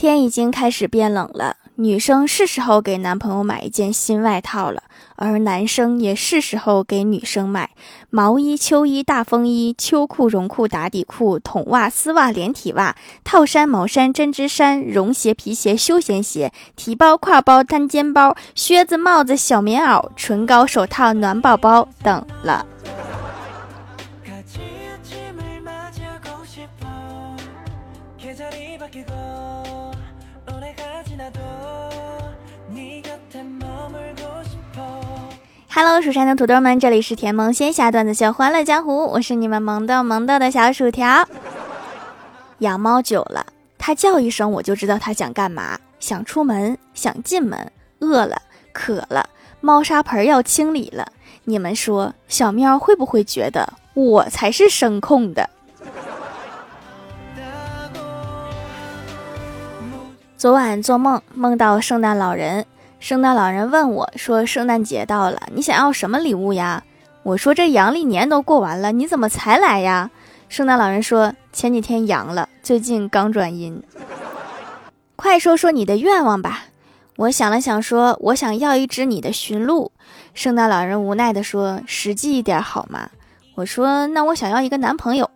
天已经开始变冷了，女生是时候给男朋友买一件新外套了，而男生也是时候给女生买毛衣、秋衣、大风衣、秋裤、绒裤、打底裤、筒袜、丝袜、连体袜、套衫、毛衫、针织衫、绒鞋、皮鞋、休闲鞋、提包、挎包、单肩包、靴子、帽子、小棉袄、唇膏、手套、暖宝宝等了。Hello，蜀山的土豆们，这里是甜萌仙侠段子秀欢乐江湖，我是你们萌豆萌豆的小薯条。养猫久了，它叫一声我就知道它想干嘛，想出门，想进门，饿了，渴了，猫砂盆要清理了。你们说，小喵会不会觉得我才是声控的？昨晚做梦，梦到圣诞老人。圣诞老人问我说：“圣诞节到了，你想要什么礼物呀？”我说：“这阳历年都过完了，你怎么才来呀？”圣诞老人说：“前几天阳了，最近刚转阴。”快说说你的愿望吧。我想了想说：“我想要一只你的驯鹿。”圣诞老人无奈地说：“实际一点好吗？”我说：“那我想要一个男朋友。”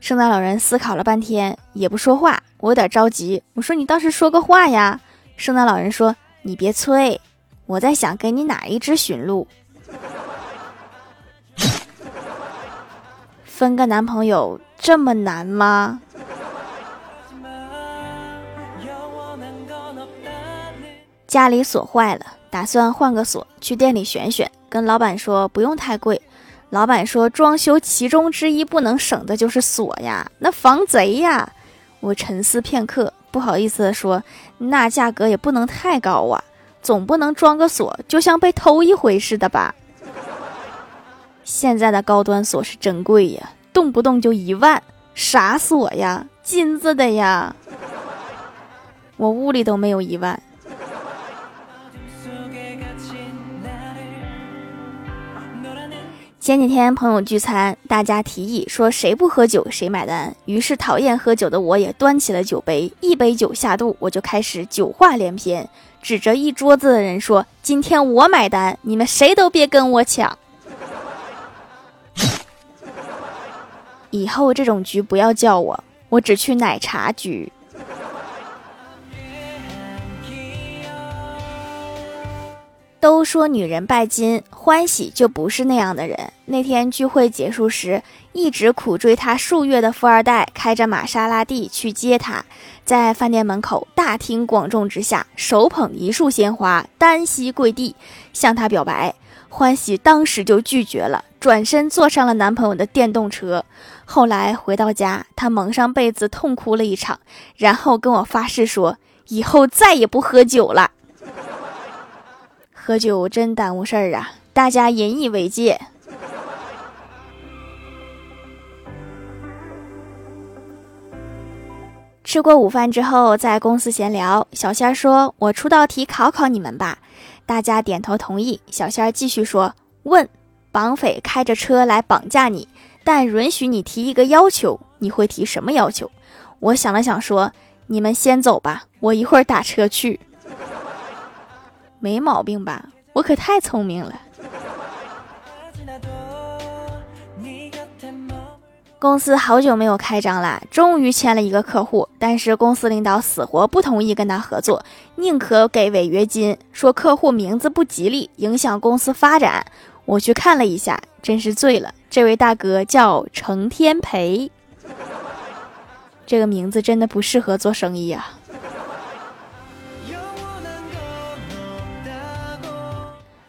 圣诞老人思考了半天，也不说话。我有点着急，我说：“你倒是说个话呀！”圣诞老人说。你别催，我在想给你哪一只驯鹿。分个男朋友这么难吗？家里锁坏了，打算换个锁，去店里选选。跟老板说不用太贵。老板说装修其中之一不能省的就是锁呀，那防贼呀。我沉思片刻。不好意思的说，那价格也不能太高啊，总不能装个锁就像被偷一回似的吧？现在的高端锁是真贵呀，动不动就一万，啥锁呀？金子的呀？我屋里都没有一万。前几天朋友聚餐，大家提议说谁不喝酒谁买单。于是讨厌喝酒的我也端起了酒杯，一杯酒下肚，我就开始酒话连篇，指着一桌子的人说：“今天我买单，你们谁都别跟我抢。以后这种局不要叫我，我只去奶茶局。”都说女人拜金欢喜，就不是那样的人。那天聚会结束时，一直苦追她数月的富二代开着玛莎拉蒂去接她，在饭店门口大庭广众之下，手捧一束鲜花，单膝跪地向她表白。欢喜当时就拒绝了，转身坐上了男朋友的电动车。后来回到家，她蒙上被子痛哭了一场，然后跟我发誓说，以后再也不喝酒了。喝酒真耽误事儿啊！大家引以为戒。吃过午饭之后，在公司闲聊，小仙儿说：“我出道题考考你们吧。”大家点头同意。小仙儿继续说：“问，绑匪开着车来绑架你，但允许你提一个要求，你会提什么要求？”我想了想说：“你们先走吧，我一会儿打车去。”没毛病吧？我可太聪明了。公司好久没有开张了，终于签了一个客户，但是公司领导死活不同意跟他合作，宁可给违约金，说客户名字不吉利，影响公司发展。我去看了一下，真是醉了。这位大哥叫程天培，这个名字真的不适合做生意啊。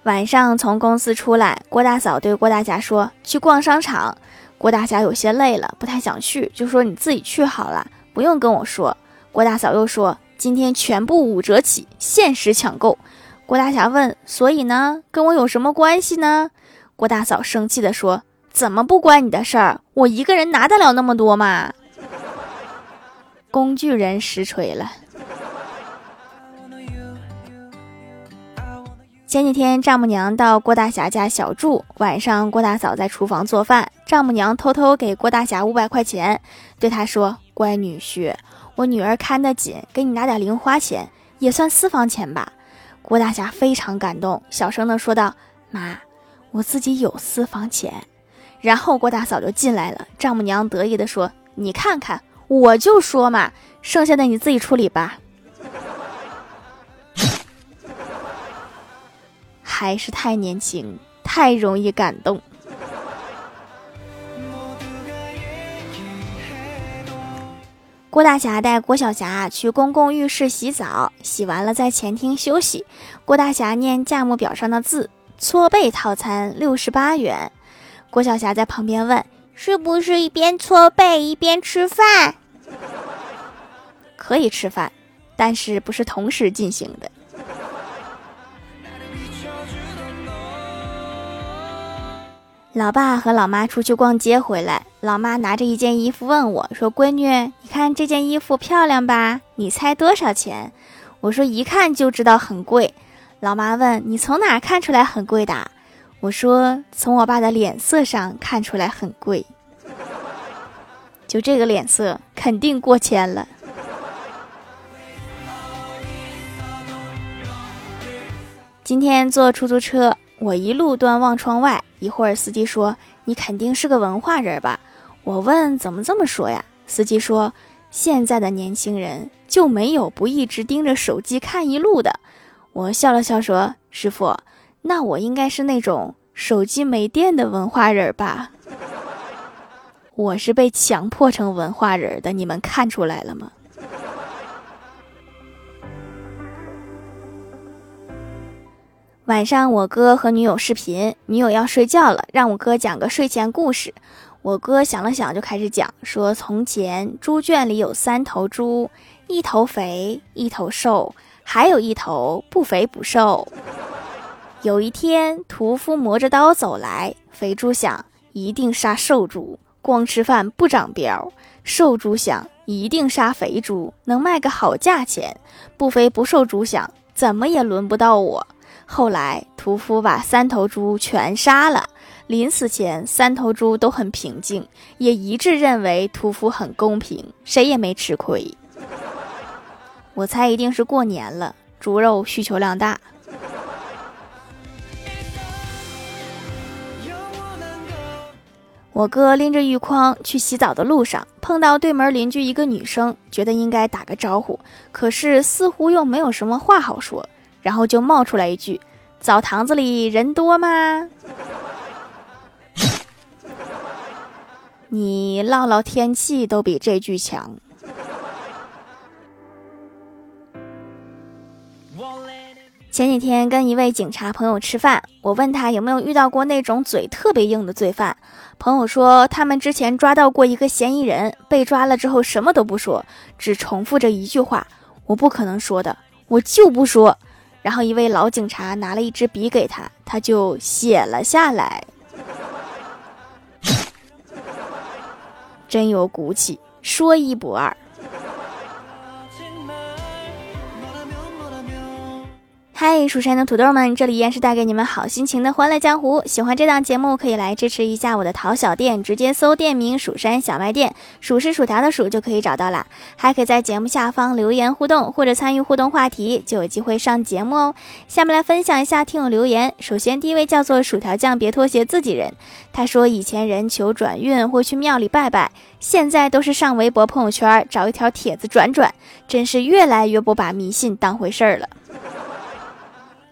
晚上从公司出来，郭大嫂对郭大侠说：“去逛商场。”郭大侠有些累了，不太想去，就说：“你自己去好了，不用跟我说。”郭大嫂又说：“今天全部五折起，限时抢购。”郭大侠问：“所以呢？跟我有什么关系呢？”郭大嫂生气地说：“怎么不关你的事儿？我一个人拿得了那么多吗？”工具人实锤了。前几天，丈母娘到郭大侠家小住。晚上，郭大嫂在厨房做饭，丈母娘偷偷给郭大侠五百块钱，对他说：“乖女婿，我女儿看得紧，给你拿点零花钱，也算私房钱吧。”郭大侠非常感动，小声的说道：“妈，我自己有私房钱。”然后郭大嫂就进来了，丈母娘得意的说：“你看看，我就说嘛，剩下的你自己处理吧。”还是太年轻，太容易感动。郭大侠带郭小霞去公共浴室洗澡，洗完了在前厅休息。郭大侠念价目表上的字：“搓背套餐六十八元。”郭小霞在旁边问：“是不是一边搓背一边吃饭？”可以吃饭，但是不是同时进行的。老爸和老妈出去逛街回来，老妈拿着一件衣服问我说：“闺女，你看这件衣服漂亮吧？你猜多少钱？”我说：“一看就知道很贵。”老妈问：“你从哪看出来很贵的？”我说：“从我爸的脸色上看出来很贵。”就这个脸色，肯定过千了。今天坐出租车，我一路端望窗外。一会儿，司机说：“你肯定是个文化人吧？”我问：“怎么这么说呀？”司机说：“现在的年轻人就没有不一直盯着手机看一路的。”我笑了笑说：“师傅，那我应该是那种手机没电的文化人吧？”我是被强迫成文化人的，你们看出来了吗？晚上，我哥和女友视频，女友要睡觉了，让我哥讲个睡前故事。我哥想了想，就开始讲，说：从前猪圈里有三头猪，一头肥，一头瘦，还有一头不肥不瘦。有一天，屠夫磨着刀走来，肥猪想一定杀瘦猪，光吃饭不长膘；瘦猪想一定杀肥猪，能卖个好价钱；不肥不瘦猪想怎么也轮不到我。后来，屠夫把三头猪全杀了。临死前，三头猪都很平静，也一致认为屠夫很公平，谁也没吃亏。我猜一定是过年了，猪肉需求量大。我哥拎着浴筐去洗澡的路上，碰到对门邻居一个女生，觉得应该打个招呼，可是似乎又没有什么话好说。然后就冒出来一句：“澡堂子里人多吗？”你唠唠天气都比这句强。前几天跟一位警察朋友吃饭，我问他有没有遇到过那种嘴特别硬的罪犯。朋友说他们之前抓到过一个嫌疑人，被抓了之后什么都不说，只重复着一句话：“我不可能说的，我就不说。”然后一位老警察拿了一支笔给他，他就写了下来。真有骨气，说一不二。嗨，蜀山的土豆们，这里依然是带给你们好心情的欢乐江湖。喜欢这档节目，可以来支持一下我的淘小店，直接搜店名“蜀山小卖店”，数是薯条的数就可以找到啦。还可以在节目下方留言互动，或者参与互动话题，就有机会上节目哦。下面来分享一下听友留言。首先，第一位叫做薯条酱，别拖鞋自己人。他说，以前人求转运会去庙里拜拜，现在都是上微博朋友圈找一条帖子转转，真是越来越不把迷信当回事儿了。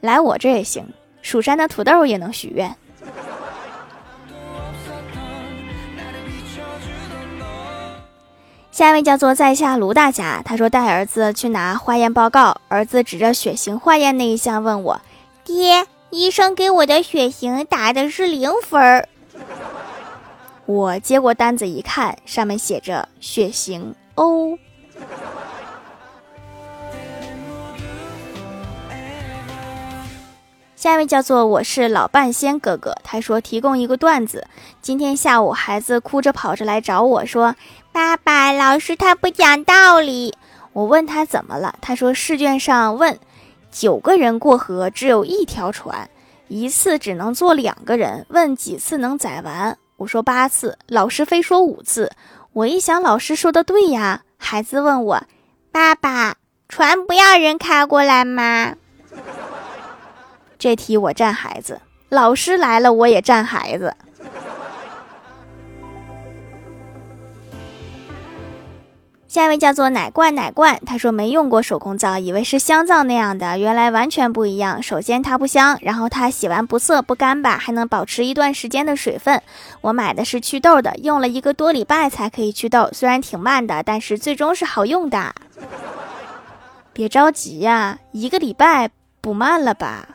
来我这也行，蜀山的土豆也能许愿。下一位叫做在下卢大侠，他说带儿子去拿化验报告，儿子指着血型化验那一项问我：“爹，医生给我的血型打的是零分儿。”我接过单子一看，上面写着血型 O。下一位叫做我是老半仙哥哥，他说提供一个段子。今天下午，孩子哭着跑着来找我说：“爸爸，老师他不讲道理。”我问他怎么了，他说试卷上问九个人过河只有一条船，一次只能坐两个人，问几次能载完？我说八次，老师非说五次。我一想，老师说的对呀。孩子问我：“爸爸，船不要人开过来吗？”这题我占孩子，老师来了我也占孩子。下一位叫做奶罐奶罐，他说没用过手工皂，以为是香皂那样的，原来完全不一样。首先它不香，然后它洗完不涩不干巴，还能保持一段时间的水分。我买的是祛痘的，用了一个多礼拜才可以祛痘，虽然挺慢的，但是最终是好用的。别着急呀，一个礼拜不慢了吧？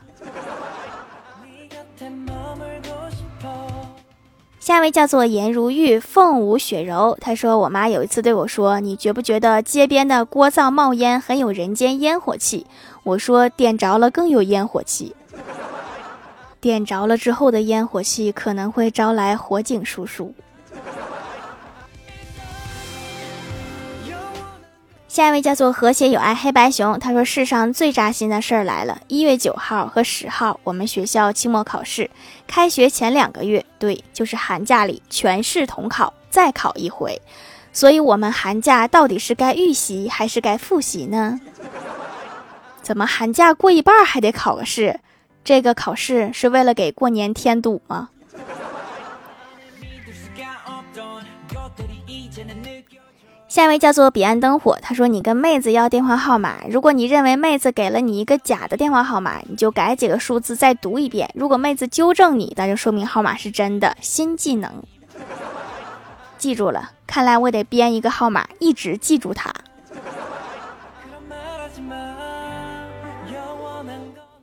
下一位叫做颜如玉，凤舞雪柔。她说：“我妈有一次对我说，你觉不觉得街边的锅灶冒烟很有人间烟火气？”我说：“点着了更有烟火气。点着了之后的烟火气可能会招来火警叔叔。”下一位叫做和谐有爱黑白熊，他说：“世上最扎心的事儿来了，一月九号和十号，我们学校期末考试，开学前两个月，对，就是寒假里全市统考，再考一回，所以我们寒假到底是该预习还是该复习呢？怎么寒假过一半还得考个试？这个考试是为了给过年添堵吗？”下一位叫做彼岸灯火，他说：“你跟妹子要电话号码，如果你认为妹子给了你一个假的电话号码，你就改几个数字再读一遍。如果妹子纠正你，那就说明号码是真的。新技能，记住了。看来我得编一个号码，一直记住它。”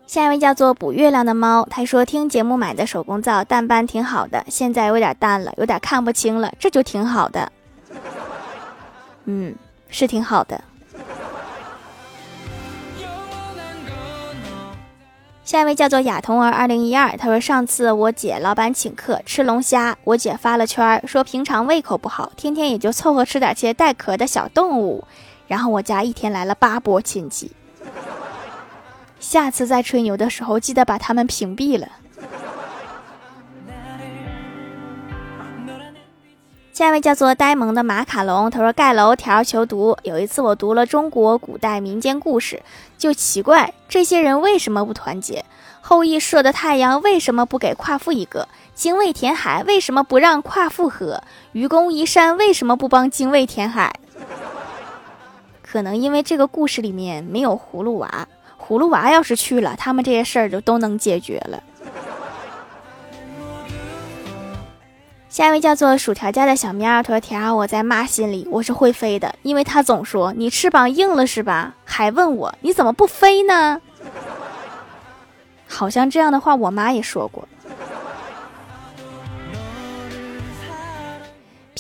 下一位叫做补月亮的猫，他说：“听节目买的手工皂淡斑挺好的，现在有点淡了，有点看不清了，这就挺好的。”嗯，是挺好的。下一位叫做亚童儿二零一二，他说上次我姐老板请客吃龙虾，我姐发了圈说平常胃口不好，天天也就凑合吃点些带壳的小动物。然后我家一天来了八波亲戚，下次再吹牛的时候记得把他们屏蔽了。下一位叫做呆萌的马卡龙，他说盖楼条求读。有一次我读了中国古代民间故事，就奇怪这些人为什么不团结？后羿射的太阳为什么不给夸父一个？精卫填海为什么不让夸父喝？愚公移山为什么不帮精卫填海？可能因为这个故事里面没有葫芦娃，葫芦娃要是去了，他们这些事儿就都能解决了。下一位叫做薯条家的小喵，他说：“条，我在妈心里我是会飞的，因为他总说你翅膀硬了是吧？还问我你怎么不飞呢？好像这样的话我妈也说过。”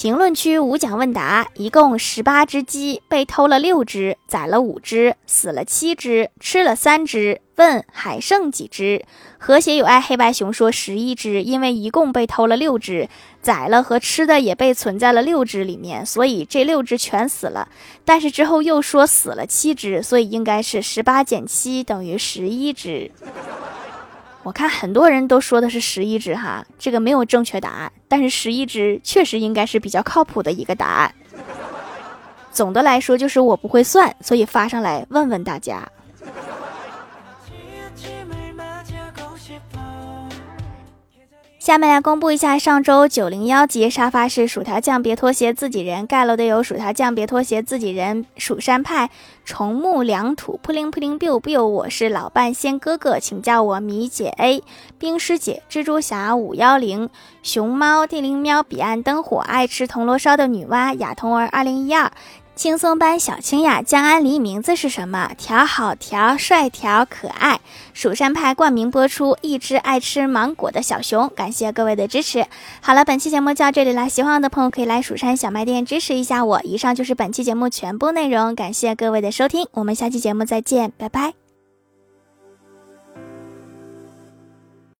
评论区无奖问答，一共十八只鸡被偷了六只，宰了五只，死了七只，吃了三只。问还剩几只？和谐有爱黑白熊说十一只，因为一共被偷了六只，宰了和吃的也被存在了六只里面，所以这六只全死了。但是之后又说死了七只，所以应该是十八减七等于十一只。我看很多人都说的是十一只哈，这个没有正确答案，但是十一只确实应该是比较靠谱的一个答案。总的来说就是我不会算，所以发上来问问大家。下面来公布一下上周九零幺级沙发是薯条酱，别拖鞋，自己人盖楼的有薯条酱，别拖鞋，自己人，蜀山派，重木良土，扑灵扑灵 biu biu，我是老半仙哥哥，请叫我米姐 A，冰师姐，蜘蛛侠五幺零，熊猫地灵喵，彼岸灯火，爱吃铜锣烧的女娲，雅童儿二零一二。轻松班小清雅，江安离名字是什么？调好调，帅调，可爱。蜀山派冠名播出，一只爱吃芒果的小熊。感谢各位的支持。好了，本期节目就到这里了，喜欢我的朋友可以来蜀山小卖店支持一下我。以上就是本期节目全部内容，感谢各位的收听，我们下期节目再见，拜拜。